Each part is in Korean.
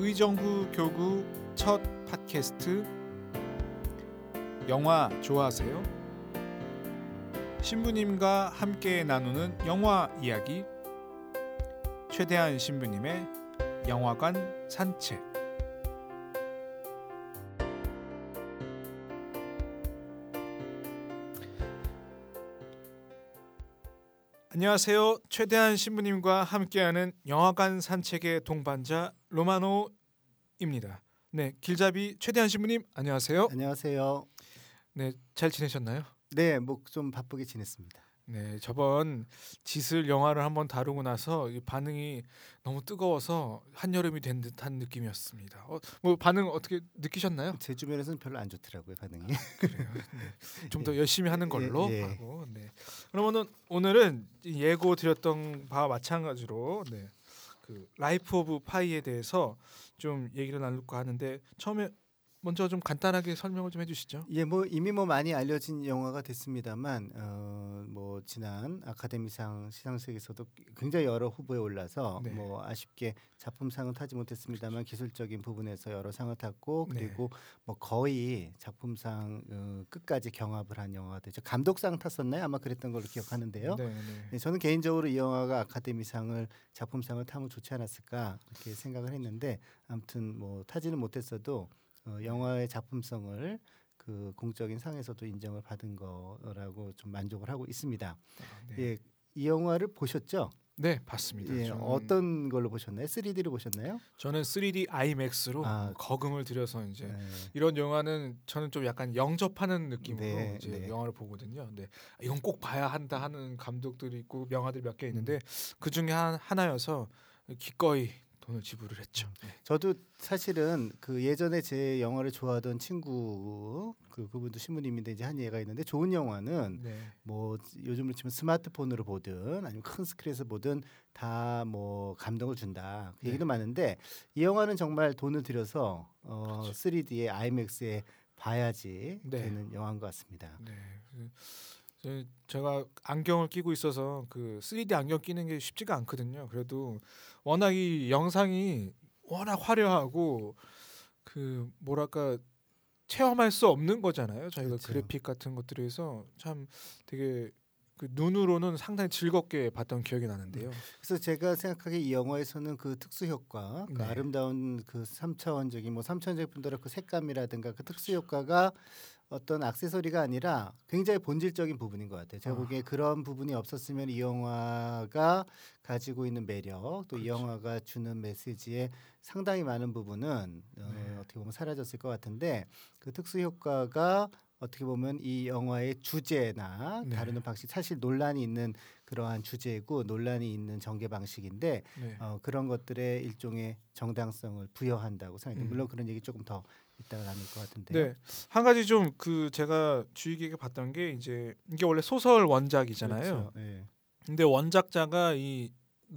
의정부 교구 첫 팟캐스트. 영화 좋아하세요? 신부님과 함께 나누는 영화 이야기. 최대한 신부님의 영화관 산책 안녕하세요. 최대한 신부님과 함께하는 영화관 산책의 동반자 로마노입니다. 네, 길잡이 최대한 신부님 안녕하세요. 안녕하세요. 네, 잘 지내셨나요? 네, 뭐 좀 바쁘게 지냈습니다. 네, 저번 지슬 영화를 한번 다루고 나서 이 반응이 너무 뜨거워서 한여름이 된 듯한 느낌이었습니다. 어, 뭐 반응 어떻게 느끼셨나요? 제 주변에서는 별로 안 좋더라고요 반응이. 그래요. 네. 좀더 열심히 하는 걸로 예, 예. 하고. 네. 그러면은 오늘은 예고 드렸던 바와 마찬가지로 네. 그 Life of Pi에 대해서 좀 얘기를 나눌까 하는데 처음에 먼저 좀 간단하게 설명을 좀 해주시죠. 예, 뭐 이미 뭐 많이 알려진 영화가 됐습니다만, 어, 뭐 지난 아카데미상 시상식에서도 굉장히 여러 후보에 올라서 네. 뭐 아쉽게 작품상은 타지 못했습니다만 기술적인 부분에서 여러 상을 탔고 네. 그리고 뭐 거의 작품상 어, 끝까지 경합을 한 영화가 되죠. 감독상 탔었나요? 아마 그랬던 걸로 기억하는데요. 네, 네. 네, 저는 개인적으로 이 영화가 아카데미상을 작품상을 타면 좋지 않았을까 이렇게 생각을 했는데 아무튼 뭐 타지는 못했어도 어, 영화의 작품성을 그 공적인 상에서도 인정을 받은 거라고 좀 만족을 하고 있습니다. 아, 네. 예, 이 영화를 보셨죠? 네, 봤습니다. 예, 어떤 걸로 보셨나요? 3D로 보셨나요? 저는 3D IMAX로 아. 거금을 들여서 이제 네. 이런 영화는 저는 좀 약간 영접하는 느낌으로 네, 이제 네. 영화를 보거든요. 근데 이건 꼭 봐야 한다 하는 감독들이 있고 명화들이 몇개 음. 있는데 그 중에 한, 하나여서 기꺼이 돈을 지불을 했죠. 네. 저도 사실은 그 예전에 제 영화를 좋아하던 친구 그 그분도 신부님인데 이제 한 얘기가 있는데 좋은 영화는 네. 뭐 요즘으로 치면 스마트폰으로 보든 아니면 큰 스크린에서 보든 다 뭐 감동을 준다 그 네. 얘기도 많은데 이 영화는 정말 돈을 들여서 어 그렇죠. 3D에 IMAX에 봐야지 네. 되는 영화인 것 같습니다. 네. 그, 저- 제가 안경을 끼고 있어서 그 3D 안경 끼는 게 쉽지가 않거든요. 그래도 워낙 이 영상이 워낙 화려하고 그 뭐랄까 체험할 수 없는 거잖아요. 저희가 그렇죠. 그래픽 같은 것들에서 참 되게 그 눈으로는 상당히 즐겁게 봤던 기억이 나는데요. 그래서 제가 생각하기에 이 영화에서는 그 특수 효과, 그 네. 아름다운 그 삼차원적인 뭐 삼차원적인 분들의 그 색감이라든가 그 특수 효과가 어떤 액세서리가 아니라 굉장히 본질적인 부분인 것 같아요. 제가 아. 보기에 그런 부분이 없었으면 이 영화가 가지고 있는 매력, 또이 그렇죠. 영화가 주는 메시지의 상당히 많은 부분은 어, 네. 어떻게 보면 사라졌을 것 같은데 그 특수 효과가 어떻게 보면 이 영화의 주제나 네. 다루는 방식 사실 논란이 있는 그러한 주제고 논란이 있는 전개 방식인데 네. 어, 그런 것들의 일종의 정당성을 부여한다고 생각해요. 음. 물론 그런 얘기 조금 더 이따가 나눌 것 같은데요. 네. 한 가지 좀 그 제가 주의 깊게 봤던 게 이제 이게 원래 소설 원작이잖아요. 그렇죠. 예. 근데 원작자가 이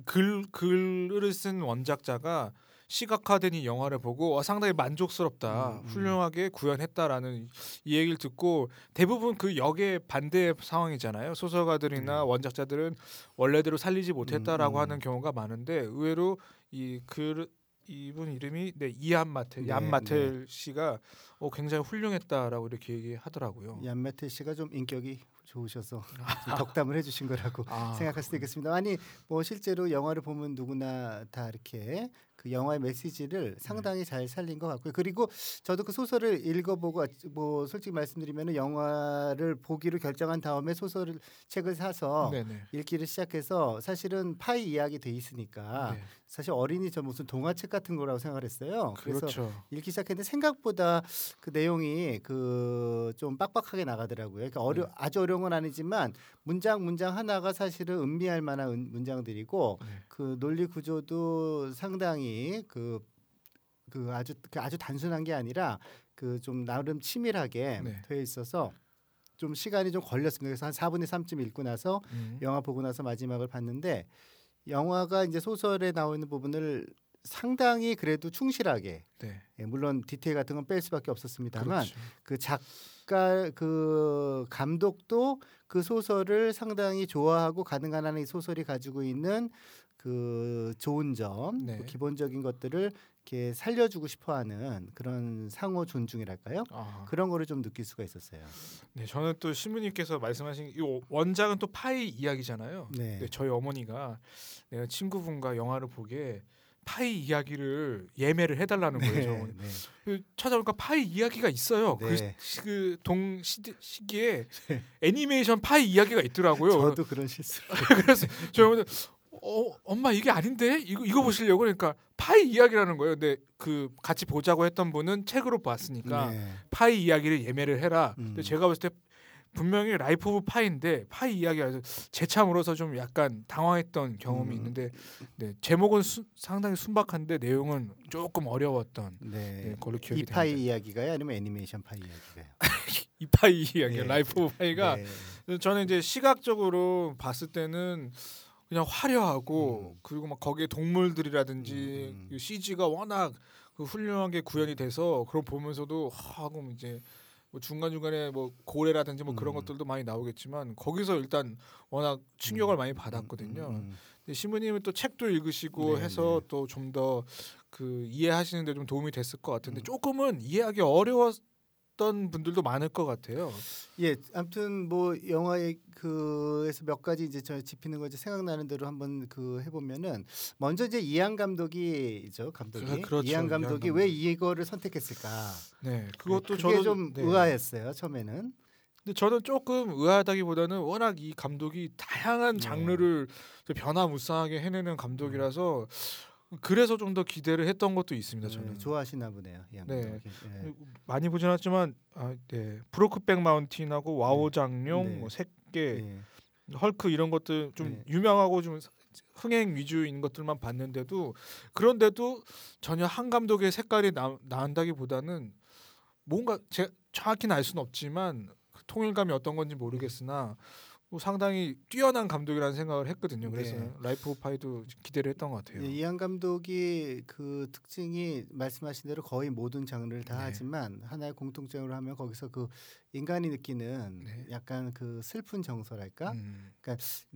글 글을 쓴 원작자가 시각화된 이 영화를 보고 어, 상당히 만족스럽다, 음, 음. 훌륭하게 구현했다라는 이 얘기를 듣고 대부분 그 역의 반대 상황이잖아요. 소설가들이나 음. 원작자들은 원래대로 살리지 못했다라고 음, 음. 하는 경우가 많은데 의외로 이 글 이분 이름이 네 이안마텔, 네, 얀마텔 씨가 어, 굉장히 훌륭했다라고 이렇게 얘기하더라고요. 얀메테 씨가 좀 인격이 좋으셔서 좀 덕담을 해주신 거라고 아, 생각할 수도 있겠습니다. 아니 뭐 실제로 영화를 보면 누구나 다 이렇게 그 영화의 메시지를 상당히 잘 살린 것 같고요. 그리고 저도 그 소설을 읽어보고 뭐 솔직히 말씀드리면 영화를 보기로 결정한 다음에 소설을 책을 사서 네네. 읽기를 시작해서 사실은 파이 이야기 돼 있으니까 네. 사실 어린이 저 무슨 동화책 같은 거라고 생각을 했어요. 그래서 그렇죠. 읽기 시작했는데 생각보다 그 내용이 그 좀 빡빡하게 나가더라고요. 그러니까 어려 네. 아주 어려운 건 아니지만 문장 문장 하나가 사실은 음미할 만한 은- 문장들이고 네. 그 논리 구조도 상당히 그 그 아주 그 아주 단순한 게 아니라 그 좀 나름 치밀하게 네. 되어 있어서 좀 시간이 좀 걸렸습니다. 그래서 한 4분의 3쯤 읽고 나서 음. 영화 보고 나서 마지막을 봤는데 영화가 이제 소설에 나와 있는 부분을 상당히 그래도 충실하게 네. 예, 물론 디테일 같은 건 뺄 수밖에 없었습니다만 그렇죠. 그 작가 그 감독도 그 소설을 상당히 좋아하고 가능한 한이 소설이 가지고 있는 그 좋은 점, 네. 그 기본적인 것들을 이렇게 살려주고 싶어하는 그런 상호 존중이랄까요? 아, 그런 거를 좀 느낄 수가 있었어요. 네, 저는 또 신부님께서 말씀하신 이 원작은 또 파이 이야기잖아요. 네. 네, 저희 어머니가 내가 친구분과 영화를 보게 파이 이야기를 예매를 해달라는 거예요. 저 어머니. 네. 그 찾아보니까 파이 이야기가 있어요. 네. 그동 시기에 애니메이션 파이 이야기가 있더라고요. 저도 그런 실수. 그래서 저희 어머니 어 엄마 이게 아닌데 이거 이거 보시려고 그러니까 파이 이야기라는 거예요. 근데 그 같이 보자고 했던 분은 책으로 봤으니까 네. 파이 이야기를 예매를 해라. 음. 근데 제가 봤을 때 분명히 Life of Pi인데 파이 이야기가 제참으로서 좀 약간 당황했던 경험이 음. 있는데 네, 제목은 수, 상당히 순박한데 내용은 조금 어려웠던 네, 네. 걸로 기억이 이파이 됩니다. 이야기가요, 아니면 애니메이션 파이 이야기가요? 이 파이 이야기 네. Life of Pi가 네. 저는 이제 시각적으로 봤을 때는 그냥 화려하고 음. 그리고 막 거기에 동물들이라든지 음, 음. 그 CG가 워낙 그 훌륭하게 구현이 돼서 그걸 보면서도 하고 이제 뭐 중간 중간에 뭐 고래라든지 뭐 그런 음. 것들도 많이 나오겠지만 거기서 일단 워낙 충격을 많이 받았거든요. 음, 음, 근데 신부님은 또 책도 읽으시고 네, 해서 네. 또좀 더 그 이해하시는데 좀 도움이 됐을 것 같은데 음. 조금은 이해하기 어려웠 던 분들도 많을 것 같아요. 예, 아무튼 뭐 영화의 그에서 몇 가지 이제 저 짚히는 거 이제 생각나는 대로 한번 그 해보면은 먼저 이제 이한 감독이죠 감독이 그- 그렇죠, 이한 감독이 감독. 왜 이거를 선택했을까? 네, 그것도 그게 저도 좀 네. 의아했어요 처음에는. 근데 저는 조금 의아하다기보다는 워낙 이 감독이 다양한 네. 장르를 변화무쌍하게 해내는 감독이라서 그래서 좀 더 기대를 했던 것도 있습니다. 저는 네, 좋아하시나 보네요 네. 예. 많이 보진 않았지만 아, 네. 브로크백 마운틴하고 와호장룡, 네. 뭐 새끼, 예. 헐크 이런 것들 좀 네. 유명하고 좀 흥행 위주인 것들만 봤는데도 그런데도 전혀 한 감독의 색깔이 나, 나온다기보다는 뭔가 제 정확히는 알 수는 없지만 그 통일감이 어떤 건지 모르겠으나 뭐 상당히 뛰어난 감독이라는 생각을 했거든요. 그래서 네. Life of Pi도 기대를 했던 것 같아요. 예, 이안 감독이 그 특징이 말씀하신 대로 거의 모든 장르를 다 네. 하지만 하나의 공통점으로 하면 거기서 그 인간이 느끼는 네. 약간 그 슬픈 정서랄까 음,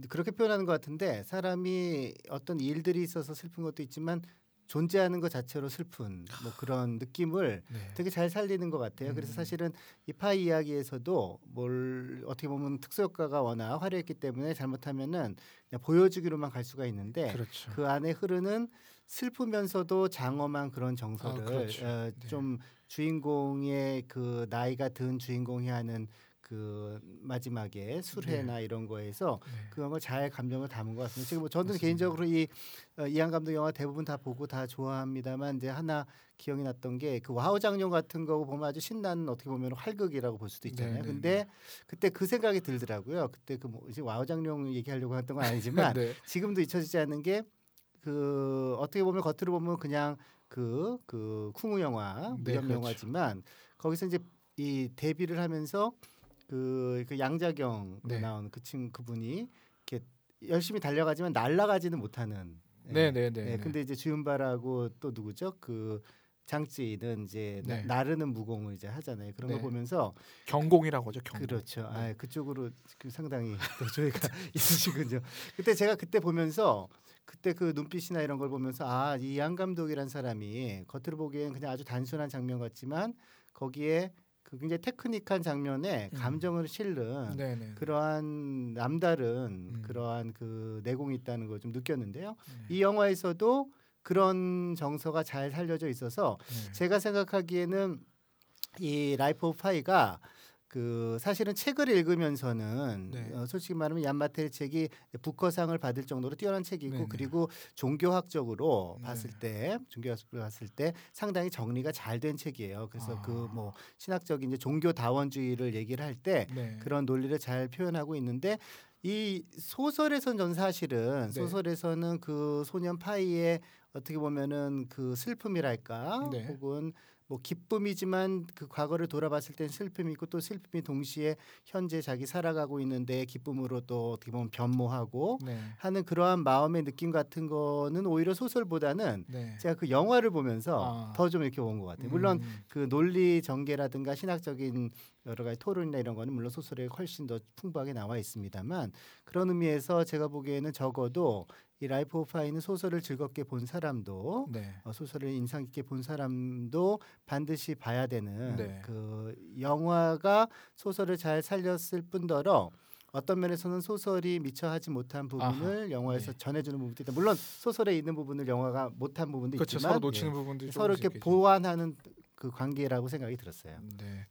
그렇게 표현하는 것 같은데 사람이 어떤 일들이 있어서 슬픈 것도 있지만 존재하는 것 자체로 슬픈 뭐 그런 느낌을 네. 되게 잘 살리는 것 같아요. 그래서 음. 사실은 이 파이 이야기에서도 뭘 어떻게 보면 특수 효과가 워낙 화려했기 때문에 잘못하면은 그냥 보여주기로만 갈 수가 있는데 그렇죠. 그 안에 흐르는 슬프면서도 장엄한 그런 정서를 아, 그렇죠. 어, 네. 좀 주인공의 그 나이가 든 주인공이 하는 그 마지막에 술회나 이런 거에서 네. 그런 걸 잘 감정을 담은 것 같습니다. 지금 뭐 저는 맞습니다. 개인적으로 이 어, 이안 감독 영화 대부분 다 보고 다 좋아합니다만 이제 하나 기억이 났던 게 그 와호장룡 같은 거 보면 아주 신나는 어떻게 보면 활극이라고 볼 수도 있잖아요. 네, 네, 근데 그때 그 생각이 들더라고요. 그때 그 뭐 이제 와호장룡 얘기하려고 했던 건 아니지만 네. 지금도 잊혀지지 않는 게 그 어떻게 보면 겉으로 보면 그냥 그그 쿵후 영화 네, 무협 그렇죠. 영화지만 거기서 이제 이 데뷔를 하면서 그, 그 양자경 네. 나온 그친 그분이 이렇게 열심히 달려가지만 날아가지는 못하는 예. 네, 네, 네. 예, 근데 이제 주윤발하고 또 누구죠? 그 장찌는 이제 네. 나, 나르는 무공을 이제 하잖아요. 그런 네. 걸 보면서 경공이라고 하죠. 경공. 그렇죠. 네. 아, 그쪽으로 그 상당히 또 저희가 있으시군요. 그때 제가 그때 보면서 그때 그 눈빛이나 이런 걸 보면서 아, 이 양 감독이란 사람이 겉으로 보기엔 그냥 아주 단순한 장면 같지만 거기에 그 굉장히 테크닉한 장면에 음. 감정을 실는 네, 네. 그러한 남다른 음. 그러한 그 내공이 있다는 걸 좀 느꼈는데요. 네. 이 영화에서도 그런 정서가 잘 살려져 있어서 네. 제가 생각하기에는 이 Life of Pi가 그 사실은 책을 읽으면서는 네. 어, 솔직히 말하면 얀 마텔 책이 부커상을 받을 정도로 뛰어난 책이고 네네. 그리고 종교학적으로 네. 봤을 때 종교학적으로 봤을 때 상당히 정리가 잘 된 책이에요. 그래서 아. 그뭐 신학적인 이제 종교 다원주의를 얘기를 할때 네. 그런 논리를 잘 표현하고 있는데 이 소설에선 전 사실은 네. 소설에서는 그 소년 파이의 어떻게 보면은 그 슬픔이랄까 네. 혹은 뭐 기쁨이지만 그 과거를 돌아봤을 땐 슬픔이 있고 또 슬픔이 동시에 현재 자기 살아가고 있는데 기쁨으로 또 어떻게 보면 변모하고 네. 하는 그러한 마음의 느낌 같은 거는 오히려 소설보다는 네. 제가 그 영화를 보면서 아. 더좀 이렇게 온 것 같아요. 물론 음, 그 논리 전개라든가 신학적인 여러 가지 토론이나 이런 거는 물론 소설에 훨씬 더 풍부하게 나와 있습니다만 그런 의미에서 제가 보기에는 적어도 이 Life of Pi는 소설을 즐겁게 본 사람도 네. 어, 소설을 인상 깊게 본 사람도 반드시 봐야 되는 네. 그 영화가 소설을 잘 살렸을 뿐더러 어떤 면에서는 소설이 미처 하지 못한 부분을 영화에서 네. 전해주는 부분도 있다. 물론 소설에 있는 부분을 영화가 못한 부분도 그렇죠. 있지만 서로 놓치는 예, 부분들이 서로 이렇게 있겠죠. 보완하는 그 관계라고 생각이 들었어요. 네.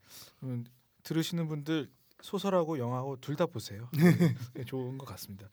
들으시는 분들 소설하고 영화하고 둘 다 보세요. 네, 좋은 것 같습니다.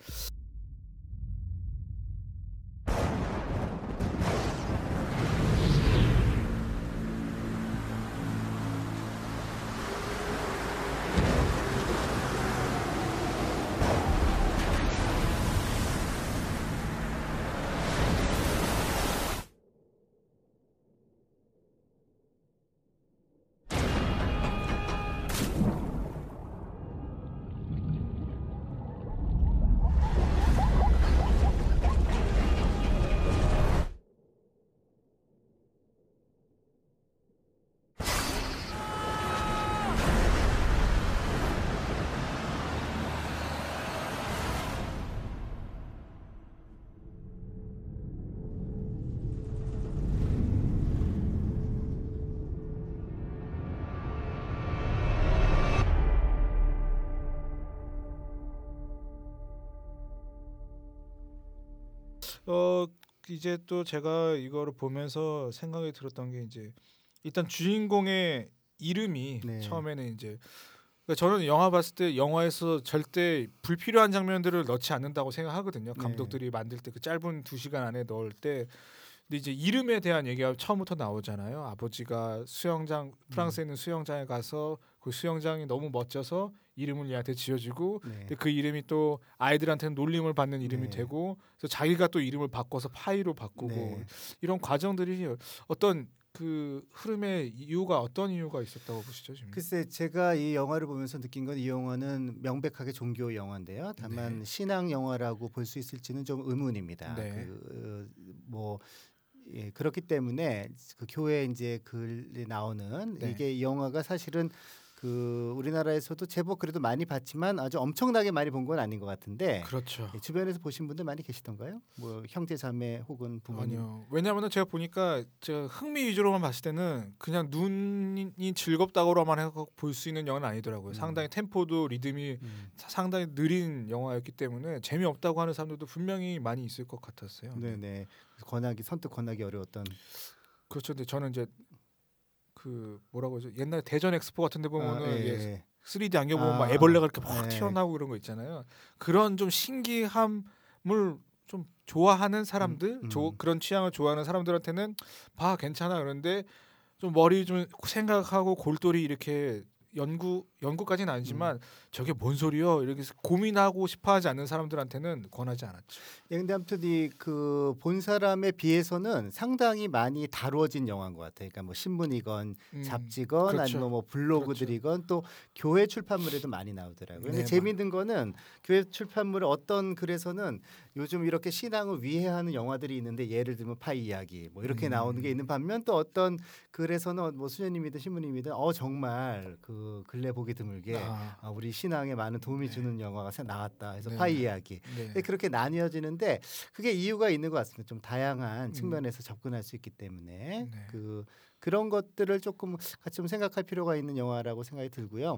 이제 또 제가 이거를 보면서 생각이 들었던 게 이제 일단 주인공의 이름이 네. 처음에는 이제 그러니까 저는 영화 봤을 때 영화에서 절대 불필요한 장면들을 넣지 않는다고 생각하거든요. 네. 감독들이 만들 때 그 짧은 두 시간 안에 넣을 때 근데 이제 이름에 대한 얘기가 처음부터 나오잖아요. 아버지가 수영장 프랑스에 있는 수영장에 가서 그 수영장이 너무 멋져서 이름을 얘한테 지어주고 네. 근데 그 이름이 또 아이들한테는 놀림을 받는 이름이 네. 되고 그래서 자기가 또 이름을 바꿔서 파이로 바꾸고 네. 이런 과정들이 어떤 그 흐름의 이유가 어떤 이유가 있었다고 보시죠 지금? 글쎄 제가 이 영화를 보면서 느낀 건 이 영화는 명백하게 종교 영화인데요. 다만 네. 신앙 영화라고 볼 수 있을지는 좀 의문입니다. 네. 그뭐 예, 그렇기 때문에 그 교회 이제 글에 나오는 네. 이게 이 영화가 사실은 그 우리나라에서도 제법 그래도 많이 봤지만 아주 엄청나게 많이 본 건 아닌 것 같은데 그렇죠. 예, 주변에서 보신 분들 많이 계시던가요? 뭐 형제 자매 혹은 부모님 아니요. 왜냐하면 제가 보니까 제가 흥미 위주로만 봤을 때는 그냥 눈이 즐겁다고로만 해서 볼 수 있는 영화는 아니더라고요. 음. 상당히 템포도 리듬이 음. 사- 상당히 느린 영화였기 때문에 재미없다고 하는 사람들도 분명히 많이 있을 것 같았어요. 네네 권하기 선뜻 권하기 어려웠던 그렇죠. 근데 저는 이제 그 뭐라고 하죠? 옛날 대전 엑스포 같은 데 보면은 아, 예, 예, 예. 3D 안경 보면 막 아, 애벌레가 이렇게 확 네. 튀어나오고 그런 거 있잖아요. 그런 좀 신기함을 좀 좋아하는 사람들, 음, 음. 조- 그런 취향을 좋아하는 사람들한테는 봐 괜찮아 그런데 좀 머리 좀 생각하고 골똘히 이렇게 연구 연구까지는 아니지만 음. 저게 뭔 소리요? 이렇게 고민하고 싶어하지 않는 사람들한테는 권하지 않았죠. 예, 근데 아무튼 이그본 사람에 비해서는 상당히 많이 다루어진 영화인 것 같아요. 그러니까 뭐 신문이건 음, 잡지건 그렇죠. 아니면 뭐 블로그들이건 또 교회 출판물에도 많이 나오더라고요. 근데 네, 재미있는 거는 교회 출판물 어떤 글에서는 요즘 이렇게 신앙을 위해하는 영화들이 있는데 예를 들면 파이 이야기 뭐 이렇게 음. 나오는 게 있는 반면 또 어떤 글에서는 뭐 수녀님이든 신부님이든 어 정말 그 근래 보기 드물게 아, 아, 우리 신앙에 많은 도움이 네. 주는 영화가 새 나왔다. 해서 네. 파이 이야기. 네. 네, 그렇게 나뉘어지는데 그게 이유가 있는 것 같습니다. 좀 다양한 음. 측면에서 접근할 수 있기 때문에 네. 그 그런 것들을 조금 같이 좀 생각할 필요가 있는 영화라고 생각이 들고요.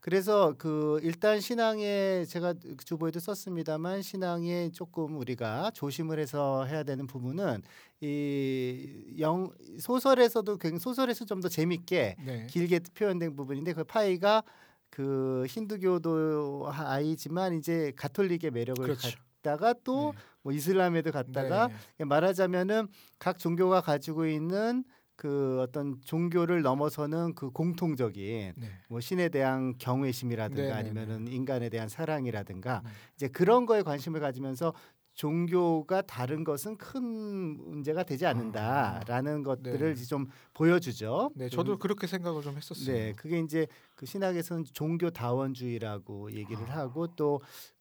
그래서 그 일단 신앙에 제가 그 주보에도 썼습니다만 신앙에 조금 우리가 조심을 해서 해야 되는 부분은 이 영 소설에서도 굉장히 소설에서 좀 더 재밌게 네. 길게 표현된 부분인데 그 파이가 그 힌두교도 아이지만 이제 가톨릭의 매력을 그렇죠. 갖다가 또뭐 이슬람에도 갔다가 네. 말하자면은 각 종교가 가지고 있는 그 어떤 종교를 넘어서는 그 공통적인 네. 뭐 신에 대한 경외심이라든가 네, 네, 아니면은 인간에 대한 사랑이라든가 네. 이제 그런 거에 관심을 가지면서 종교가 다른 것은 큰 문제가 되지 않는다라는 것들을 네. 좀 보여주죠. 네, 저도 그렇게 생각을 좀 했었어요. 네, 그게 이제 그 신학에서는 종교 다원주의라고 얘기를 아. 하고 또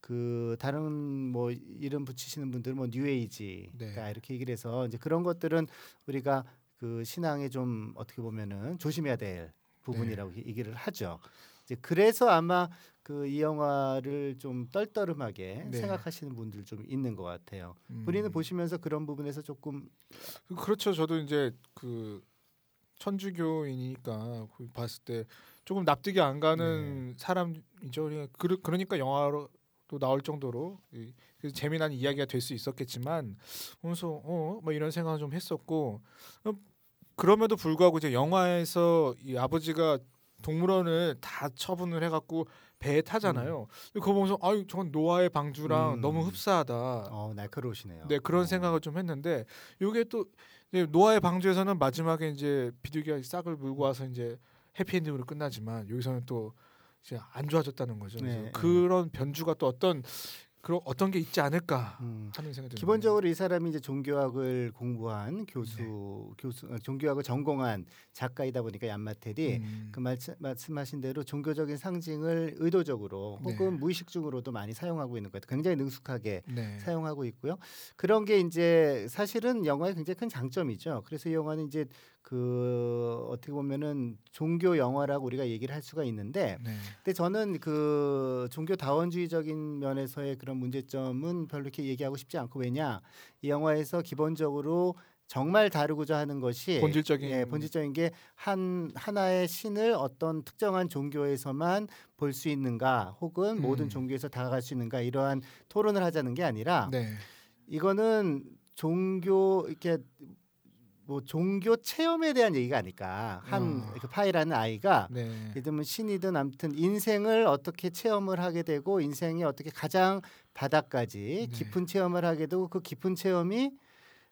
그 다른 뭐 이름 붙이시는 분들은 뭐 뉴에이지 네. 가 이렇게 얘기를 해서 이제 그런 것들은 우리가 그 신앙에 좀 어떻게 보면은 조심해야 될 부분이라고 얘기를 하죠. 이제 그래서 아마 그 이 영화를 좀 떨떠름하게 네. 생각하시는 분들 좀 있는 것 같아요. 음. 본인은 보시면서 그런 부분에서 조금 그- 그렇죠. 저도 이제 그 천주교이니까 그 봤을 때 조금 납득이 안 가는 사람이죠. 그러니까 그- 그러니까 영화로 또 나올 정도로 이- 그 재미난 이야기가 될 수 있었겠지만 보면서 어뭐 이런 생각을 좀 했었고 어, 그럼에도 불구하고 이제 영화에서 이 아버지가 동물원을 다 처분을 해갖고 배에 타잖아요. 그거 보면서 아유 저건 노아의 방주랑 음. 너무 흡사하다. 어, 날카로우시네요. 네 그런 어. 생각을 좀 했는데 요게 또 이제 노아의 방주에서는 마지막에 이제 비둘기가 싹을 물고 와서 이제 해피엔딩으로 끝나지만 여기서는 또 이제 안 좋아졌다는 거죠. 네, 네. 그런 변주가 또 어떤 그런 어떤 게 있지 않을까 음. 하는 생각이 듭니다. 기본적으로 이 사람이 이제 종교학을 공부한 교수 네. 교수 어, 종교학을 전공한 작가이다 보니까 얀마텔이 음. 그 말씀, 말씀하신 대로 종교적인 상징을 의도적으로 네. 혹은 무의식 중으로도 많이 사용하고 있는 것 같아요. 굉장히 능숙하게 네. 사용하고 있고요. 그런 게 이제 사실은 영화의 굉장히 큰 장점이죠. 그래서 이 영화는 이제 그 어떻게 보면은 종교 영화라고 우리가 얘기를 할 수가 있는데 네. 근데 저는 그 종교 다원주의적인 면에서의 그런 문제점은 별로 이렇게 얘기하고 싶지 않고 왜냐 이 영화에서 기본적으로 정말 다루고자 하는 것이 본질적인 예, 본질적인 게 한 하나의 신을 어떤 특정한 종교에서만 볼 수 있는가 혹은 음. 모든 종교에서 다가갈 수 있는가 이러한 토론을 하자는 게 아니라 네. 이거는 종교 이렇게 뭐 종교 체험에 대한 얘기가 아닐까 한 어. 그 파이라는 아이가 네. 들면 신이든 아무튼 인생을 어떻게 체험을 하게 되고 인생이 어떻게 가장 바닥까지 네. 깊은 체험을 하게 되고 그 깊은 체험이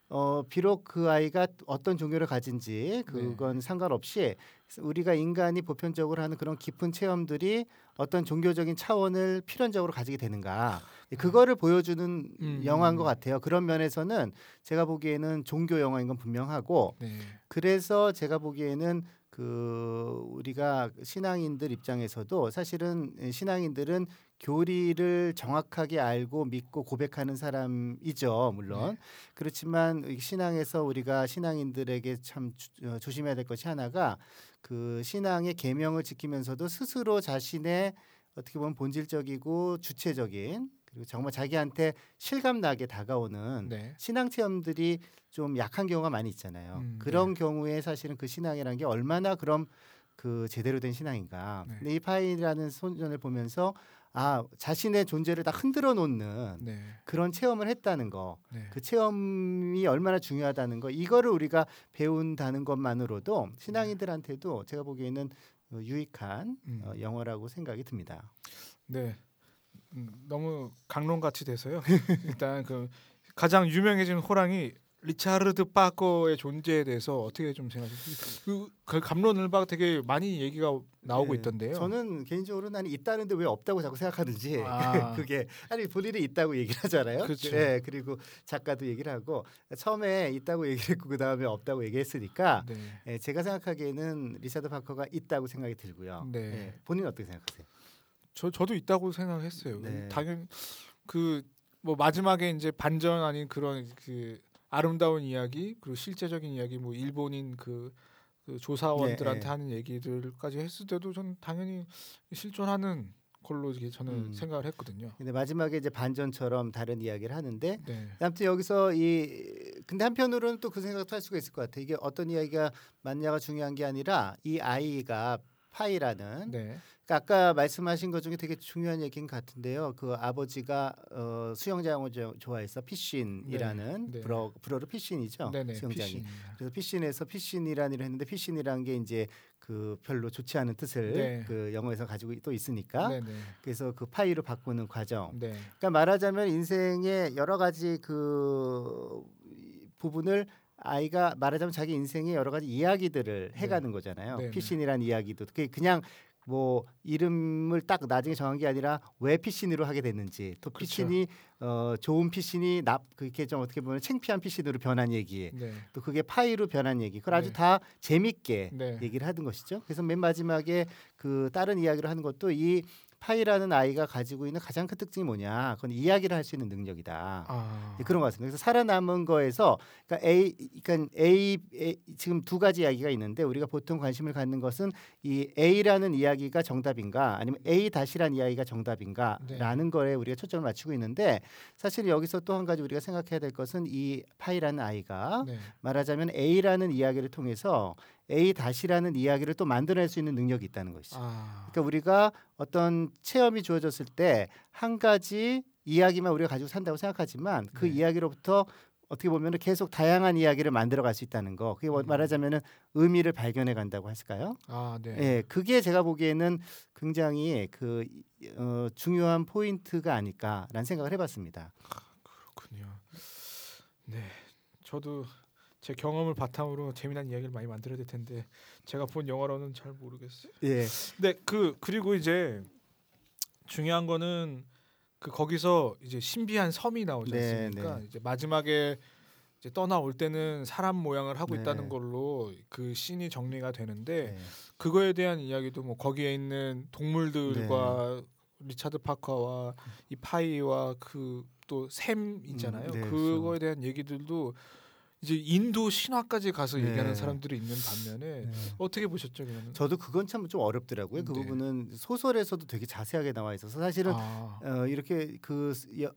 어 비록 그 아이가 어떤 종교를 가진지 그건 상관없이 우리가 인간이 보편적으로 하는 그런 깊은 체험들이 어떤 종교적인 차원을 필연적으로 가지게 되는가 그거를 보여주는 음. 영화인 것 같아요. 그런 면에서는 제가 보기에는 종교 영화인 건 분명하고 네. 그래서 제가 보기에는 그 우리가 신앙인들 입장에서도 사실은 신앙인들은 교리를 정확하게 알고 믿고 고백하는 사람이죠 물론 네. 그렇지만 이 신앙에서 우리가 신앙인들에게 참 주- 어, 조심해야 될 것이 하나가 그 신앙의 계명을 지키면서도 스스로 자신의 어떻게 보면 본질적이고 주체적인 그리고 정말 자기한테 실감 나게 다가오는 네. 신앙 체험들이 좀 약한 경우가 많이 있잖아요. 음, 그런 경우에 사실은 그 신앙이라는 게 얼마나 그럼 그 제대로 된 신앙인가. 네. 근데 이 파이라는 소년을 보면서 아 자신의 존재를 다 흔들어 놓는 네. 그런 체험을 했다는 거. 네. 그 체험이 얼마나 중요하다는 거. 이거를 우리가 배운다는 것만으로도 신앙인들한테도 제가 보기에는 어, 유익한 음. 어, 영화라고 생각이 듭니다. 네. 음, 너무 강론 같이 돼서요. 일단 그 가장 유명해진 호랑이 리차르드 파커의 존재에 대해서 어떻게 좀 생각하세요? 그, 그 감론을 봐 되게 많이 얘기가 나오고 네, 있던데요. 저는 개인적으로 나는 있다는데 왜 없다고 자꾸 생각하는지 아. 그게 아니 본인이 있다고 얘기를 하잖아요. 그렇죠. 네, 그리고 작가도 얘기를 하고 처음에 있다고 얘기를 했고 그 다음에 없다고 얘기했으니까 네. 예, 제가 생각하기에는 리차드 파커가 있다고 생각이 들고요. 네. 예, 본인 은 어떻게 생각하세요? 저 저도 있다고 생각했어요. 네. 당연 그뭐 마지막에 이제 반전 아닌 그런 그 아름다운 이야기 그리고 실제적인 이야기 뭐 일본인 그, 그 조사원들한테 네, 네. 하는 얘기들까지 했을 때도 저는 당연히 실존하는 걸로 저는 음. 생각을 했거든요. 근데 마지막에 이제 반전처럼 다른 이야기를 하는데 네. 아무튼 여기서 이 근데 한편으로는 또 그 생각도 할 수가 있을 것 같아요. 이게 어떤 이야기가 맞냐가 중요한 게 아니라 이 아이가 파이라는 네. 그러니까 아까 말씀하신 것 중에 되게 중요한 얘기인 것 같은데요. 그 아버지가 어, 수영장을 조- 좋아해서 piscine이라는 네, 네. 불어 불어로 piscine이죠. 네네. 수영장이. piscine. 그래서 piscine에서 piscine이라는 이름을 했는데 piscine이라는 게 이제 그 별로 좋지 않은 뜻을 네. 그 영어에서 가지고 또 있으니까 네네. 그래서 그 파이로 바꾸는 과정. 네. 그러니까 말하자면 인생의 여러 가지 그 부분을 아이가 말하자면 자기 인생의 여러 가지 이야기들을 네. 해가는 거잖아요. piscine이라는 이야기도 그게 그냥 뭐 이름을 딱 나중에 정한 게 아니라 왜 piscine으로 하게 됐는지 또 그렇죠. piscine이 어 좋은 piscine이 납 그게 좀 어떻게 보면 창피한 piscine으로 변한 얘기 네. 또 그게 파이로 변한 얘기 그걸 아주 네. 다 재밌게 네. 얘기를 하는 것이죠. 그래서 맨 마지막에 그 다른 이야기를 하는 것도 이 파이라는 아이가 가지고 있는 가장 큰 특징이 뭐냐? 그건 이야기를 할 수 있는 능력이다. 아. 네, 그런 것 같습니다. 그래서 살아남은 거에서 그러니까 A, 그러니까 A, A 지금 두 가지 이야기가 있는데 우리가 보통 관심을 갖는 것은 이 A라는 이야기가 정답인가 아니면 A 다시란 이야기가 정답인가라는 네. 거에 우리가 초점을 맞추고 있는데 사실 여기서 또 한 가지 우리가 생각해야 될 것은 이 파이라는 아이가 네. 말하자면 A라는 이야기를 통해서 A 다시라는 이야기를 또 만들어낼 수 있는 능력이 있다는 것이죠. 아. 그러니까 우리가 어떤 체험이 주어졌을 때 한 가지 이야기만 우리가 가지고 산다고 생각하지만 그 네. 이야기로부터 어떻게 보면 계속 다양한 이야기를 만들어 갈 수 있다는 거. 그게 뭐 음. 말하자면은 의미를 발견해 간다고 했을까요? 아, 네. 예, 그게 제가 보기에는 굉장히 그 어, 중요한 포인트가 아닐까라는 생각을 해 봤습니다. 그렇군요. 네. 저도 제 경험을 바탕으로 재미난 이야기를 많이 만들어야 될 텐데 제가 본 영화로는 잘 모르겠어요. 예, 근데 그 그리고 이제 중요한 거는 그 거기서 이제 신비한 섬이 나오지 네, 않습니까? 네. 이제 마지막에 이제 떠나올 때는 사람 모양을 하고 네. 있다는 걸로 그 씬이 정리가 되는데 네. 그거에 대한 이야기도 뭐 거기에 있는 동물들과 리차드 파커와 이 파이와 그 또 샘 있잖아요. 음, 네, 그거에 대한 얘기들도 이제 인도 신화까지 가서 네. 얘기하는 사람들이 있는 반면에 네. 어떻게 보셨죠, 그거는? 저도 그건 참 좀 어렵더라고요. 그 네. 부분은 소설에서도 되게 자세하게 나와 있어서 사실은 아, 어, 이렇게 그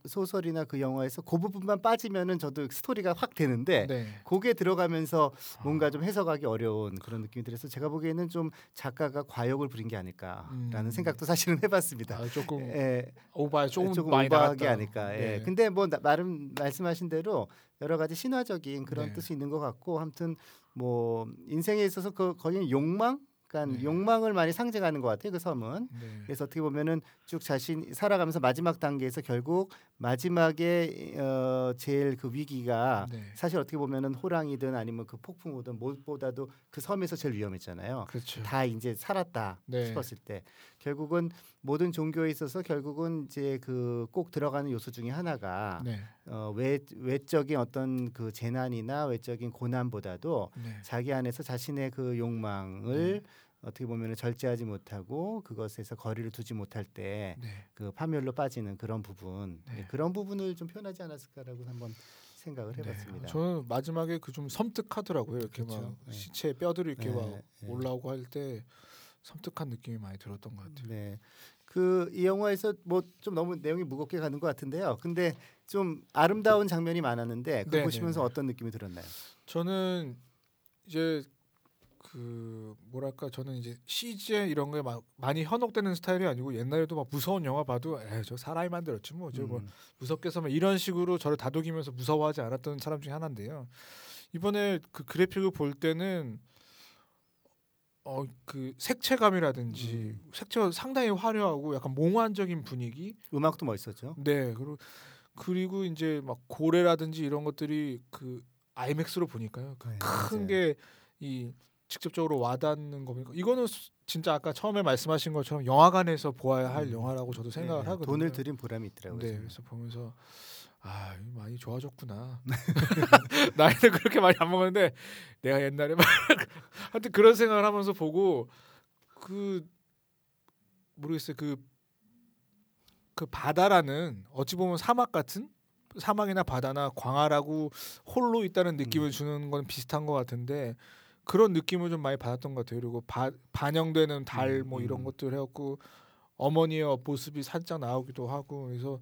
소설이나 그 영화에서 그 부분만 빠지면은 저도 스토리가 확 되는데 네. 그게 들어가면서 뭔가 아. 좀 해석하기 어려운 그런 느낌이 들어서 제가 보기에는 좀 작가가 과욕을 부린 게 아닐까라는 음. 생각도 사실은 해봤습니다. 아, 조금 예, 오바 조금, 조금 오버하게 나갔다. 아닐까. 예. 네. 근데 뭐 나- 나름 말씀하신 대로 여러 가지 신화적인 그런 네. 뜻이 있는 것 같고, 아무튼 뭐 인생에 있어서 그 거의 욕망, 그러니까 네. 욕망을 많이 상징하는 것 같아요. 그 섬은. 네. 그래서 어떻게 보면은 쭉 자신 살아가면서 마지막 단계에서 결국 마지막에 어 제일 그 위기가 네. 사실 어떻게 보면은 호랑이든 아니면 그 폭풍 오든 무엇보다도 그 섬에서 제일 위험했잖아요. 그렇죠. 다 이제 살았다 네. 싶었을 때 결국은 모든 종교에 있어서 결국은 이제 그 꼭 들어가는 요소 중에 하나가 네. 어, 외 외적인 어떤 그 재난이나 외적인 고난보다도 네. 자기 안에서 자신의 그 욕망을 네. 어떻게 보면 절제하지 못하고 그것에서 거리를 두지 못할 때그 네. 파멸로 빠지는 그런 부분 네. 네, 그런 부분을 좀 표현하지 않았을까라고 한번 생각을 네. 해봤습니다. 저는 마지막에 그 좀 섬뜩하더라고요. 이렇게 그렇죠. 막 네. 시체 뼈들이 이렇게 네, 막 네. 올라오고 할 때 섬뜩한 느낌이 많이 들었던 것 같아요. 네. 그 이 영화에서 뭐 좀 너무 내용이 무겁게 가는 것 같은데요. 근데 좀 아름다운 장면이 많았는데 네, 보시면서. 어떤 느낌이 들었나요? 저는 이제 그 뭐랄까 저는 이제 CG에 이런 거에 막 많이 현혹되는 스타일이 아니고 옛날에도 막 무서운 영화 봐도 에저 사람이 만들었지 뭐저 뭐 음, 무섭게 해서만 이런 식으로 저를 다독이면서 무서워하지 않았던 사람 중에 하나인데요. 이번에 그 그래픽을 볼 때는 어 그 색채감이라든지 음. 색채가 상당히 화려하고 약간 몽환적인 분위기. 음악도 멋있었죠. 네. 그리고 그리고 이제 막 고래라든지 이런 것들이 그 아이맥스로 보니까요. 네, 큰 맞아요. 게이 직접적으로 와닿는 거 보니까 이거는 수- 진짜 아까 처음에 말씀하신 것처럼 영화관에서 보아야 할 음. 영화라고 저도 생각을 네, 하거든요. 돈을 들인 보람이 있더라고요. 네. 그래서 보면서 아 많이 좋아졌구나. 나이는 그렇게 많이 안 먹었는데 내가 옛날에 막 하여튼 그런 생각을 하면서 보고 그 모르겠어요 그그 바다라는 어찌 보면 사막 같은 사막이나 바다나 광활하고 홀로 있다는 느낌을 음. 주는 건 비슷한 것 같은데 그런 느낌을 좀 많이 받았던 것 같아요. 그리고 바, 반영되는 달 음, 뭐 이런 음. 것들 해갖고 어머니의 모습이 살짝 나오기도 하고 그래서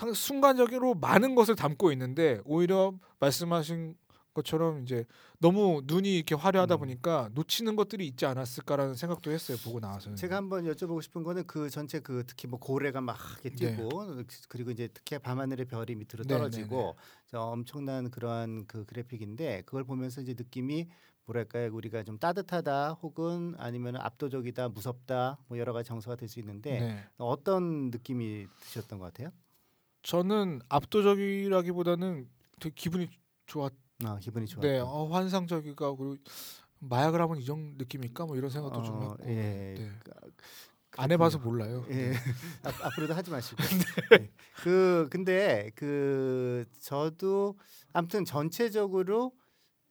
상 순간적으로 많은 것을 담고 있는데 오히려 말씀하신 것처럼 이제 너무 눈이 이렇게 화려하다 음. 보니까 놓치는 것들이 있지 않았을까라는 생각도 했어요 보고 나와서 제가 한번 여쭤보고 싶은 거는 그 전체 그 특히 뭐 고래가 막 이렇게 네. 뛰고 그리고 이제 특히 밤하늘의 별이 밑으로 네, 떨어지고 저 엄청난 그러한 그 그래픽인데 그걸 보면서 이제 느낌이 뭐랄까요 우리가 좀 따뜻하다 혹은 아니면 압도적이다 무섭다 뭐 여러 가지 정서가 될 수 있는데 네. 어떤 느낌이 드셨던 것 같아요? 저는 압도적이라기보다는 되게 기분이 좋았. 아 기분이 좋았다. 네, 어, 환상적이가 그리고 마약을 하면 이런 느낌일까 뭐 이런 생각도 좀 어, 했고. 예. 네. 그- 안 해봐서 몰라요. 예. 네. 앞, 앞으로도 하지 마시고. 네. 그 근데 그 저도 아무튼 전체적으로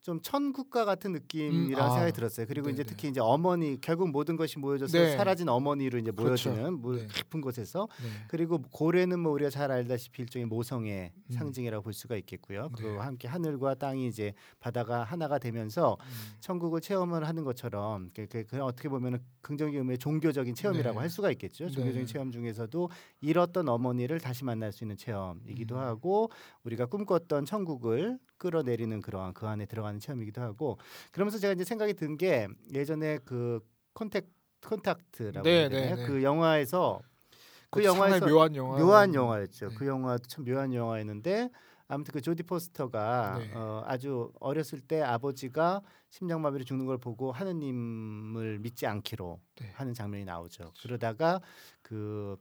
좀 천국과 같은 느낌이라 는 음, 아. 생각이 들었어요. 그리고 네, 이제 네. 특히 이제 어머니 결국 모든 것이 모여져서 네. 사라진 어머니로 이제 그렇죠. 모여지는 물 네. 깊은 곳에서 네. 그리고 고래는 뭐 우리가 잘 알다시피 일종의 모성의 음. 상징이라고 볼 수가 있겠고요. 네. 그와 함께 하늘과 땅이 이제 바다가 하나가 되면서 음. 천국을 체험을 하는 것처럼 그, 그, 그 어떻게 보면은 긍정적인 의미의 종교적인 체험이라고 네. 할 수가 있겠죠. 종교적인 네. 체험 중에서도 잃었던 어머니를 다시 만날 수 있는 체험이기도 음. 하고 우리가 꿈꿨던 천국을 끌어내리는 그러한 그 안에 들어가는 체험이기도 하고 그러면서 제가 이제 생각이 든 게 예전에 그 콘택 콘탁트라고 네? 네, 네. 그 영화에서 그 영화에서 묘한 영화 묘한 영화였죠. 네. 그 영화도 참 묘한 영화였는데 아무튼 그 조디 포스터가 네. 어, 아주 어렸을 때 아버지가 심장마비로 죽는 걸 보고 하느님을 믿지 않기로 네. 하는 장면이 나오죠. 그러다가 그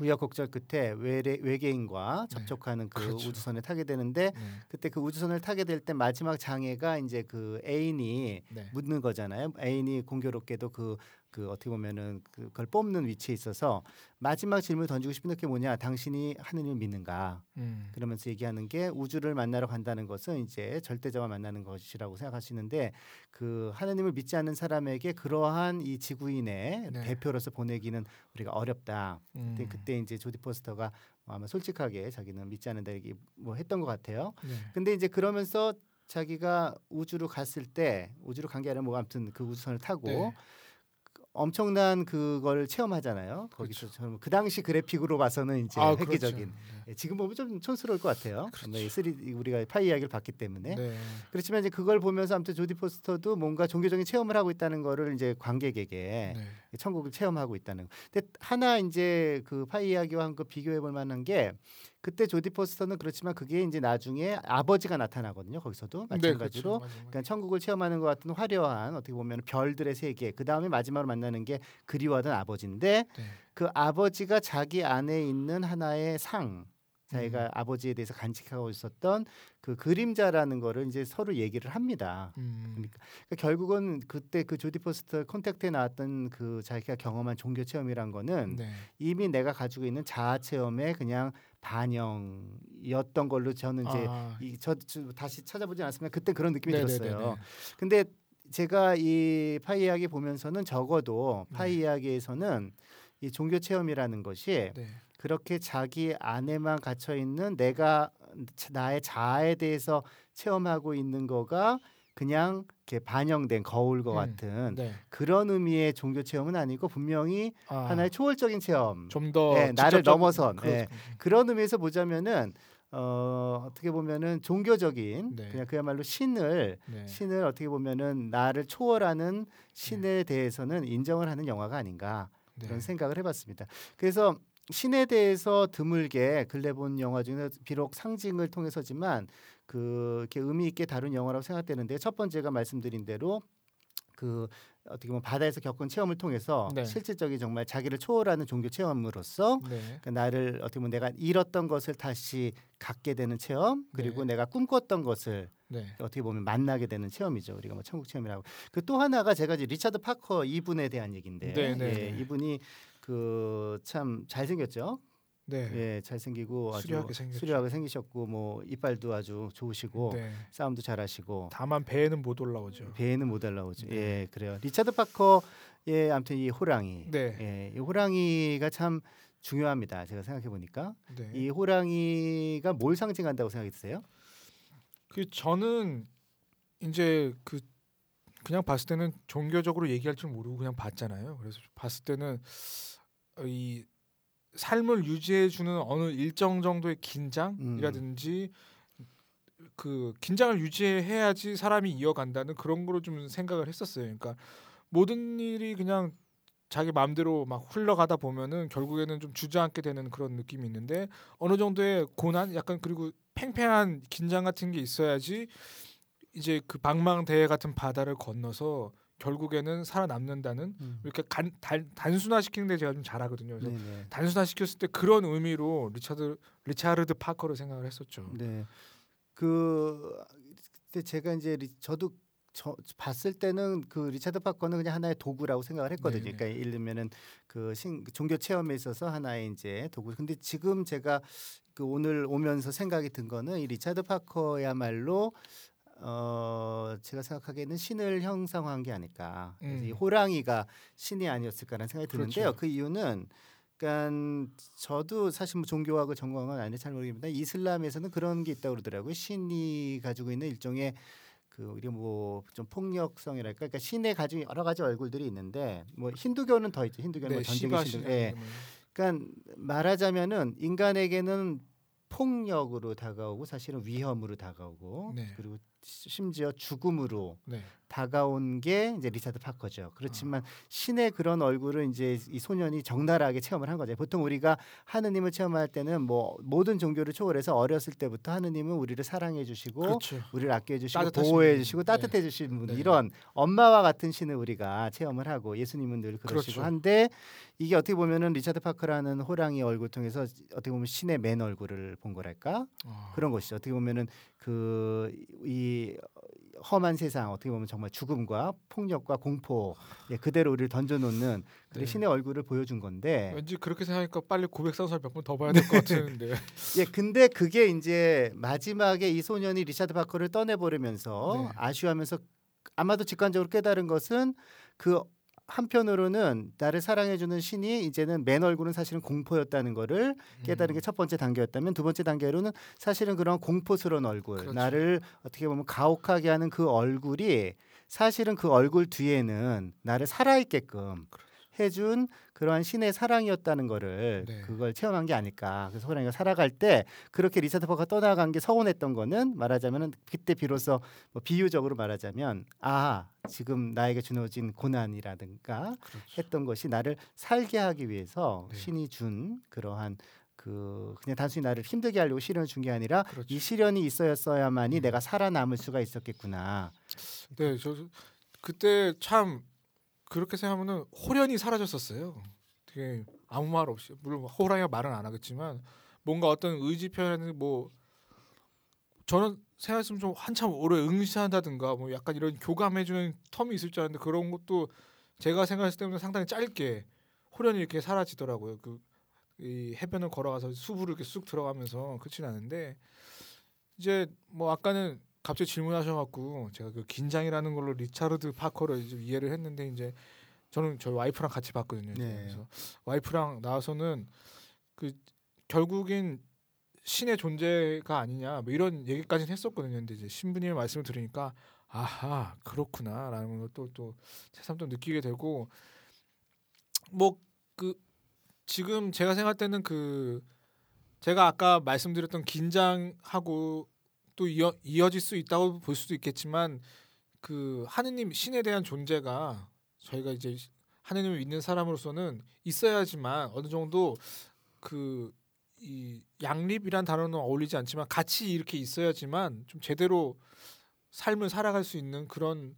우여곡절 끝에 외래, 외계인과 네. 접촉하는 그 그렇죠. 우주선을 타게 되는데 네. 그때 그 우주선을 타게 될 때 마지막 장애가 이제 그 애인이 네. 묻는 거잖아요. 애인이 공교롭게도 그, 그 어떻게 보면은 그걸 뽑는 위치에 있어서 마지막 질문을 던지고 싶은 게 뭐냐? 당신이 하느님을 믿는가? 음. 그러면서 얘기하는 게 우주를 만나러 간다는 것은 이제 절대자와 만나는 것이라고 생각하시는데 그 하느님을 믿지 않는 사람에게 그러한 이 지구인의 네. 대표로서 보내기는 우리가 어렵다. 음. 그때, 그때 이제 조디 포스터가 아마 솔직하게 자기는 믿지 않는다 얘기 뭐 했던 것 같아요. 네. 근데 이제 그러면서 자기가 우주로 갔을 때 우주로 간 게 아니라 뭐 아무튼 그 우주선을 타고 네. 엄청난 그걸 체험하잖아요. 거기서 그렇죠. 저는 그 당시 그래픽으로 봐서는 이제 아, 획기적인. 그렇죠. 예, 지금 보면 좀 촌스러울 것 같아요. 그렇죠. 네, 3D 우리가 파이 이야기를 봤기 때문에. 네. 네. 그렇지만 이제 그걸 보면서 아무튼 조디 포스터도 뭔가 종교적인 체험을 하고 있다는 거를 이제 관객에게 네. 천국을 체험하고 있다는. 거. 근데 하나 이제 그 파이 이야기와 한 거 비교해 볼 만한 게 그때 조디 포스터는 그렇지만 그게 이제 나중에 아버지가 나타나거든요. 거기서도 네, 마찬가지로 그렇죠. 맞아요, 맞아요. 그러니까 천국을 체험하는 것 같은 화려한 어떻게 보면 별들의 세계. 그 다음에 마지막으로 만나는 게 그리워하던 아버지인데 네. 그 아버지가 자기 안에 있는 하나의 상. 자기가 음. 아버지에 대해서 간직하고 있었던 그 그림자라는 거를 이제 서로 얘기를 합니다. 음. 그러니까 결국은 그때 그 조디 포스터 콘택트에 나왔던 그 자기가 경험한 종교 체험이란 거는 네. 이미 내가 가지고 있는 자아 체험의 그냥 반영이었던 걸로 저는 이제 아, 이, 저, 저 다시 찾아보지 않았으면 그때 그런 느낌이 네네네네. 들었어요. 근데 제가 이 파이 이야기 보면서는 적어도 파이 네. 이야기에서는 이 종교 체험이라는 것이 네. 그렇게 자기 안에만 갇혀 있는 내가 나의 자아에 대해서 체험하고 있는 거가 그냥 이렇게 반영된 거울과 음, 같은 네. 그런 의미의 종교 체험은 아니고 분명히 아, 하나의 초월적인 체험 좀더 네, 나를 넘어선, 네. 그, 그런 의미에서 보자면은 어, 어떻게 보면은 종교적인 네. 그냥 그야말로 신을 네. 신을 어떻게 보면은 나를 초월하는 신에 대해서는 인정을 하는 영화가 아닌가 네. 그런 생각을 해봤습니다. 그래서 신에 대해서 드물게 근래 본 영화 중에 비록 상징을 통해서지만 그 이렇게 의미 있게 다룬 영화라고 생각되는데 첫 번째가 말씀드린 대로 그 어떻게 보면 바다에서 겪은 체험을 통해서 네. 실질적인 정말 자기를 초월하는 종교 체험으로서 네. 그러니까 나를 어떻게 보면 내가 잃었던 것을 다시 갖게 되는 체험 그리고 네. 내가 꿈꿨던 것을 네. 어떻게 보면 만나게 되는 체험이죠. 우리가 뭐 천국 체험이라고. 그 또 하나가 제가 이제 리차드 파커 이분에 대한 얘기인데 네, 네, 예, 네. 이분이 그 참 잘생겼죠. 네. 예, 잘생기고 아주 수려하게. 수려하게 생기셨고 뭐 이빨도 아주 좋으시고 네. 싸움도 잘하시고 다만 배에는 못 올라오죠. 배에는 못 올라오죠. 네. 예, 그래요. 리차드 파커의 아무튼 이 호랑이, 네. 예, 이 호랑이가 참 중요합니다. 제가 생각해 보니까 네. 이 호랑이가 뭘 상징한다고 생각이 드세요? 그 저는 이제 그 그냥 봤을 때는 종교적으로 얘기할 줄 모르고 그냥 봤잖아요. 그래서 봤을 때는 어, 이 삶을 유지해 주는 어느 일정 정도의 긴장이라든지 그 긴장을 유지해야지 사람이 이어간다는 그런 거로 좀 생각을 했었어요. 그러니까 모든 일이 그냥 자기 마음대로 막 흘러가다 보면은 결국에는 좀 주저앉게 되는 그런 느낌이 있는데 어느 정도의 고난 약간 그리고 팽팽한 긴장 같은 게 있어야지 이제 그 망망대해 같은 바다를 건너서 결국에는 살아남는다는 이렇게 간, 단, 단순화시키는 데 제가 좀 잘하거든요. 그래서 네, 단순화시켰을 때 그런 의미로 리차드 리차르드 파커를 생각을 했었죠. 네. 그 근데 제가 이제 리, 저도 저 봤을 때는 그 리차드 파커는 그냥 하나의 도구라고 생각을 했거든요. 네네. 그러니까 예를 들면은 그 신, 종교 체험에 있어서 하나의 이제 도구. 근데 지금 제가 그 오늘 오면서 생각이 든 거는 이 리차드 파커야말로 어 제가 생각하기에는 신을 형상화한 게 아닐까. 그래서 이 음. 호랑이가 신이 아니었을까라는 생각이 드는데요. 그렇죠. 그 이유는 그러니까 저도 사실 뭐 종교학을 전공한 건 아닌데 잘 모르겠는데 이슬람에서는 그런 게 있다고 그러더라고요. 신이 가지고 있는 일종의 그 우리 뭐좀 폭력성이랄까, 그러니까 신의 가지고 여러 가지 얼굴들이 있는데 뭐 힌두교는 더 있죠. 힌두교는 뭐 전쟁의 시바 신들. 신 예. 그러니까 말하자면은 인간에게는 폭력으로 다가오고 사실은 위험으로 다가오고 네. 그리고 시- 심지어 죽음으로 네. 다가온 게 이제 리차드 파커죠. 그렇지만 아. 신의 그런 얼굴을 이제 이 소년이 적나라하게 체험을 한 거죠. 보통 우리가 하느님을 체험할 때는 뭐 모든 종교를 초월해서 어렸을 때부터 하느님은 우리를 사랑해 주시고 그렇죠. 우리를 아껴 주시고 보호해 분. 주시고 네. 따뜻해 주시는 분 네. 이런 엄마와 같은 신을 우리가 체험을 하고 예수님은 늘 그러시고 그렇죠. 한데 이게 어떻게 보면은 리차드 파커라는 호랑이 얼굴 통해서 어떻게 보면 신의 맨 얼굴을 본 거랄까 아. 그런 것이죠. 어떻게 보면은 그 이 험한 세상 어떻게 보면 정말 죽음과 폭력과 공포 예, 그대로 우리를 던져놓는 그 네. 신의 얼굴을 보여준 건데 왠지 그렇게 생각하니까 빨리 고백상설 몇 번 더 봐야 될 것 같은데. 예 근데 그게 이제 마지막에 이 소년이 리차드 파커를 떠나버리면서 네. 아쉬워하면서 아마도 직관적으로 깨달은 것은 그 한편으로는 나를 사랑해주는 신이 이제는 맨 얼굴은 사실은 공포였다는 거를 깨달은 음. 게첫 번째 단계였다면 두 번째 단계로는 사실은 그런 공포스러운 얼굴 그렇죠. 나를 어떻게 보면 가혹하게 하는 그 얼굴이 사실은 그 얼굴 뒤에는 나를 살아있게끔 그렇죠. 해준 그러한 신의 사랑이었다는 거를 네. 그걸 체험한 게 아닐까 그래서 호랑이가 사라져갈 때 그렇게 리차드 파커가 떠나간 게 서운했던 거는 말하자면은 그때 비로소 뭐 비유적으로 말하자면 아 지금 나에게 주어진 고난이라든가 그렇죠. 했던 것이 나를 살게 하기 위해서 네. 신이 준 그러한 그 그냥 단순히 나를 힘들게 하려고 시련을 준 게 아니라 그렇죠. 이 시련이 있어야만이 음. 내가 살아남을 수가 있었겠구나. 네, 저 그때 참 그렇게 생각하면은 호련이 사라졌었어요. 되게 아무 말 없이 물론 호랑이가 말은 안 하겠지만 뭔가 어떤 의지 표현이 뭐 저는 생각했으면 좀 한참 오래 응시한다든가 뭐 약간 이런 교감해주는 텀이 있을 줄 알았는데 그런 것도 제가 생각했을 때는 상당히 짧게 호련이 이렇게 사라지더라고요. 그 이 해변을 걸어가서 숲으로 이렇게 쑥 들어가면서 그렇진 않은데 이제 뭐 아까는 갑자기 질문하셔갖고 제가 그 긴장이라는 걸로 리차르드 파커를 좀 이해를 했는데 이제 저는 저희 와이프랑 같이 봤거든요. 이제. 네. 그래서 와이프랑 나와서는 그 결국엔 신의 존재가 아니냐 뭐 이런 얘기까지는 했었거든요. 근데 이제 신부님의 말씀을 들으니까 아하 그렇구나라는 걸 또 또 새삼 또 느끼게 되고 뭐 그 지금 제가 생각할 때는 그 제가 아까 말씀드렸던 긴장하고 또 이어, 이어질 수 있다고 볼 수도 있겠지만 그 하느님 신에 대한 존재가 저희가 이제 하느님을 믿는 사람으로서는 있어야지만 어느 정도 그 이 양립이란 단어는 어울리지 않지만 같이 이렇게 있어야지만 좀 제대로 삶을 살아갈 수 있는 그런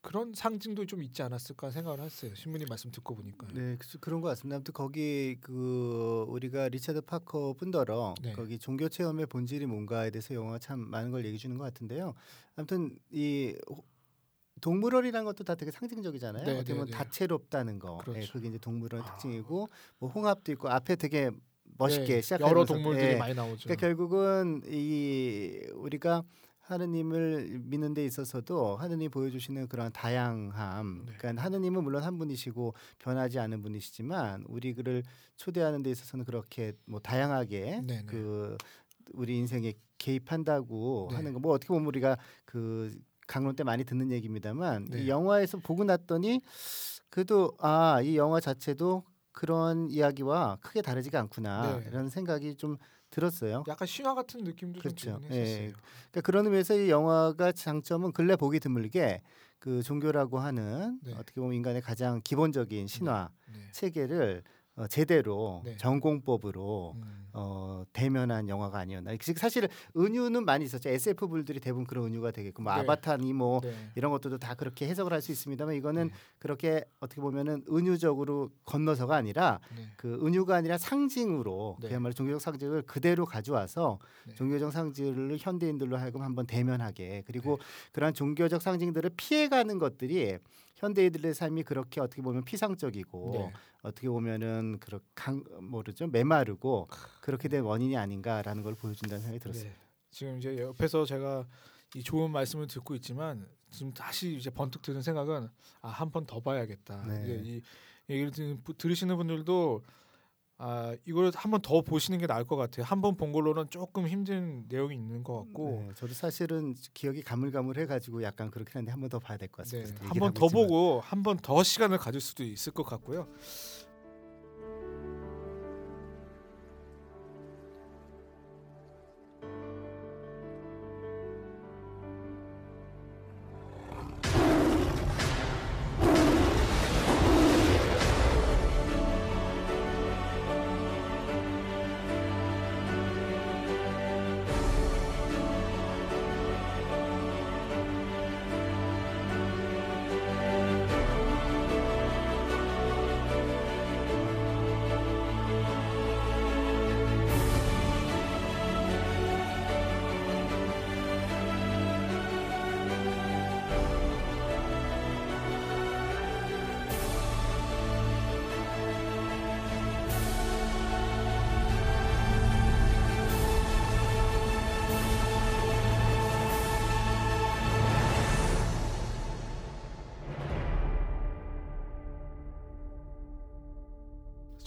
그런 상징도 좀 있지 않았을까 생각을 했어요. 신부님 말씀 듣고 보니까. 네, 그- 그런 것 같습니다. 아무튼 거기 그 우리가 리차드 파커 뿐더러 네. 거기 종교 체험의 본질이 뭔가에 대해서 영화가 참 많은 걸 얘기해 주는 것 같은데요. 아무튼 이 호- 동물원이라는 것도 다 되게 상징적이잖아요. 네, 어떻게 보면 네, 네. 다채롭다는 거. 예, 그렇죠. 그게 이제 동물원의 아. 특징이고 뭐 홍합도 있고 앞에 되게 멋있게 네, 시작하면서 여러 동물들이 예, 많이 나오죠. 그러니까 결국은 이 우리가 하느님을 믿는 데 있어서도 하느님 보여주시는 그런 다양함. 네. 그러니까 하느님은 물론 한 분이시고 변하지 않은 분이시지만 우리를 초대하는 데 있어서는 그렇게 뭐 다양하게 네, 네. 그 우리 인생에 개입한다고 네. 하는 거. 뭐 어떻게 보면 우리가 그 강론 때 많이 듣는 얘기입니다만 네. 이 영화에서 보고 났더니 그래도 아 이 영화 자체도 그런 이야기와 크게 다르지가 않구나 네. 이런 생각이 좀 들었어요. 약간 신화 같은 느낌도 그렇죠. 좀. 예. 그러니까 그런 의미에서 이 영화가 장점은 근래 보기 드물게 그 종교라고 하는 네. 어떻게 보면 인간의 가장 기본적인 신화 네. 체계를 어, 제대로 네. 전공법으로 음. 어, 대면한 영화가 아니었나. 사실 은유는 많이 있었죠. SF 불들이 대부분 그런 은유가 되겠고 뭐 네. 아바타니 뭐 네. 이런 것들도 다 그렇게 해석을 할 수 있습니다만 이거는 네. 그렇게 어떻게 보면은 은유적으로 건너서가 아니라 네. 그 은유가 아니라 상징으로 네. 그야말로 종교적 상징을 그대로 가져와서 네. 종교적 상징을 현대인들로 하여금 한번 대면하게 그리고 네. 그러한 종교적 상징들을 피해가는 것들이 현대인들의 삶이 그렇게 어떻게 보면 피상적이고 네. 어떻게 보면은 그렇 강 모르죠 메마르고 그렇게 된 원인이 아닌가라는 걸 보여준다는 생각이 들었어요. 네. 지금 이제 옆에서 제가 이 좋은 말씀을 듣고 있지만 지금 다시 이제 번뜩 드는 생각은 아 한 번 더 봐야겠다. 네. 이제 이 얘기를 들- 들으시는 분들도 아 이걸 한번 더 보시는 게 나을 것 같아요. 한번 본 걸로는 조금 힘든 내용이 있는 것 같고 네, 저도 사실은 기억이 가물가물해 가지고 약간 그렇긴 한데 한 번 더 봐야 될것 네, 같습니다. 한 얘기를 번 하고 더. 보고 한 번 더 시간을 가질 수도 있을 것 같고요.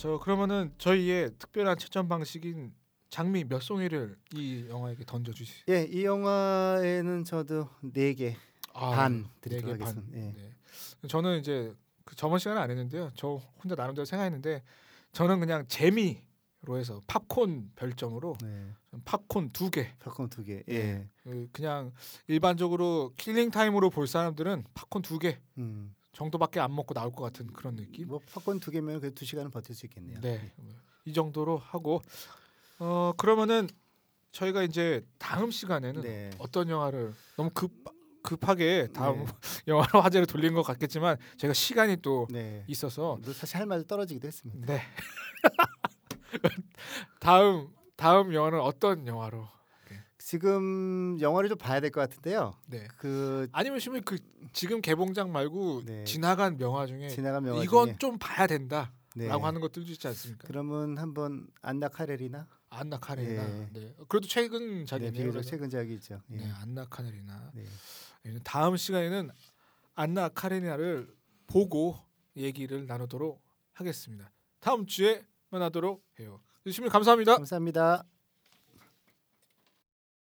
저 그러면은 저희의 특별한 채점 방식인 장미 몇 송이를 이 영화에게 던져 주시. 예, 이 영화에는 저도 네개반네 드리도록 개 반. 하겠습니다. 예. 네. 저는 이제 그 저번 시간에 안 했는데요. 저 혼자 나름대로 생각했는데 저는 그냥 재미 로 해서 팝콘 별점으로 네. 팝콘 두 개. 팝콘 두 개. 예. 그 그냥 일반적으로 killing time으로 볼 사람들은 팝콘 두 개 음. 정도밖에 안 먹고 나올 것 같은 그런 느낌. 뭐 팝콘 두 개면 그 두 시간은 버틸 수 있겠네요. 네, 이 정도로 하고 어 그러면은 저희가 이제 다음 시간에는 네. 어떤 영화를 너무 급 급하게 다음 네. 영화로 화제를 돌린 것 같겠지만 제가 시간이 또 네. 있어서 또 사실 할 말도 떨어지기도 했습니다. 네 다음 다음 영화는 어떤 영화로 지금 영화를 좀 봐야 될 것 같은데요. 네 그 아니면 그 지금 개봉작 말고 네. 지나간 명화 중에 지나간 영화 이건 중에 좀 봐야 된다라고 네. 하는 것들도 있지 않습니까? 그러면 한번 안나 카레리나 안나 카레리나 예. 네 그래도 최근 네, 작이네요. 비교적 그래서. 최근작이죠. 예. 네 안나 카레리나 네. 예, 다음 시간에는 안나 카레니나를 보고 얘기를 나누도록 하겠습니다. 다음 주에 만나도록 해요. 유시민 감사합니다. 감사합니다.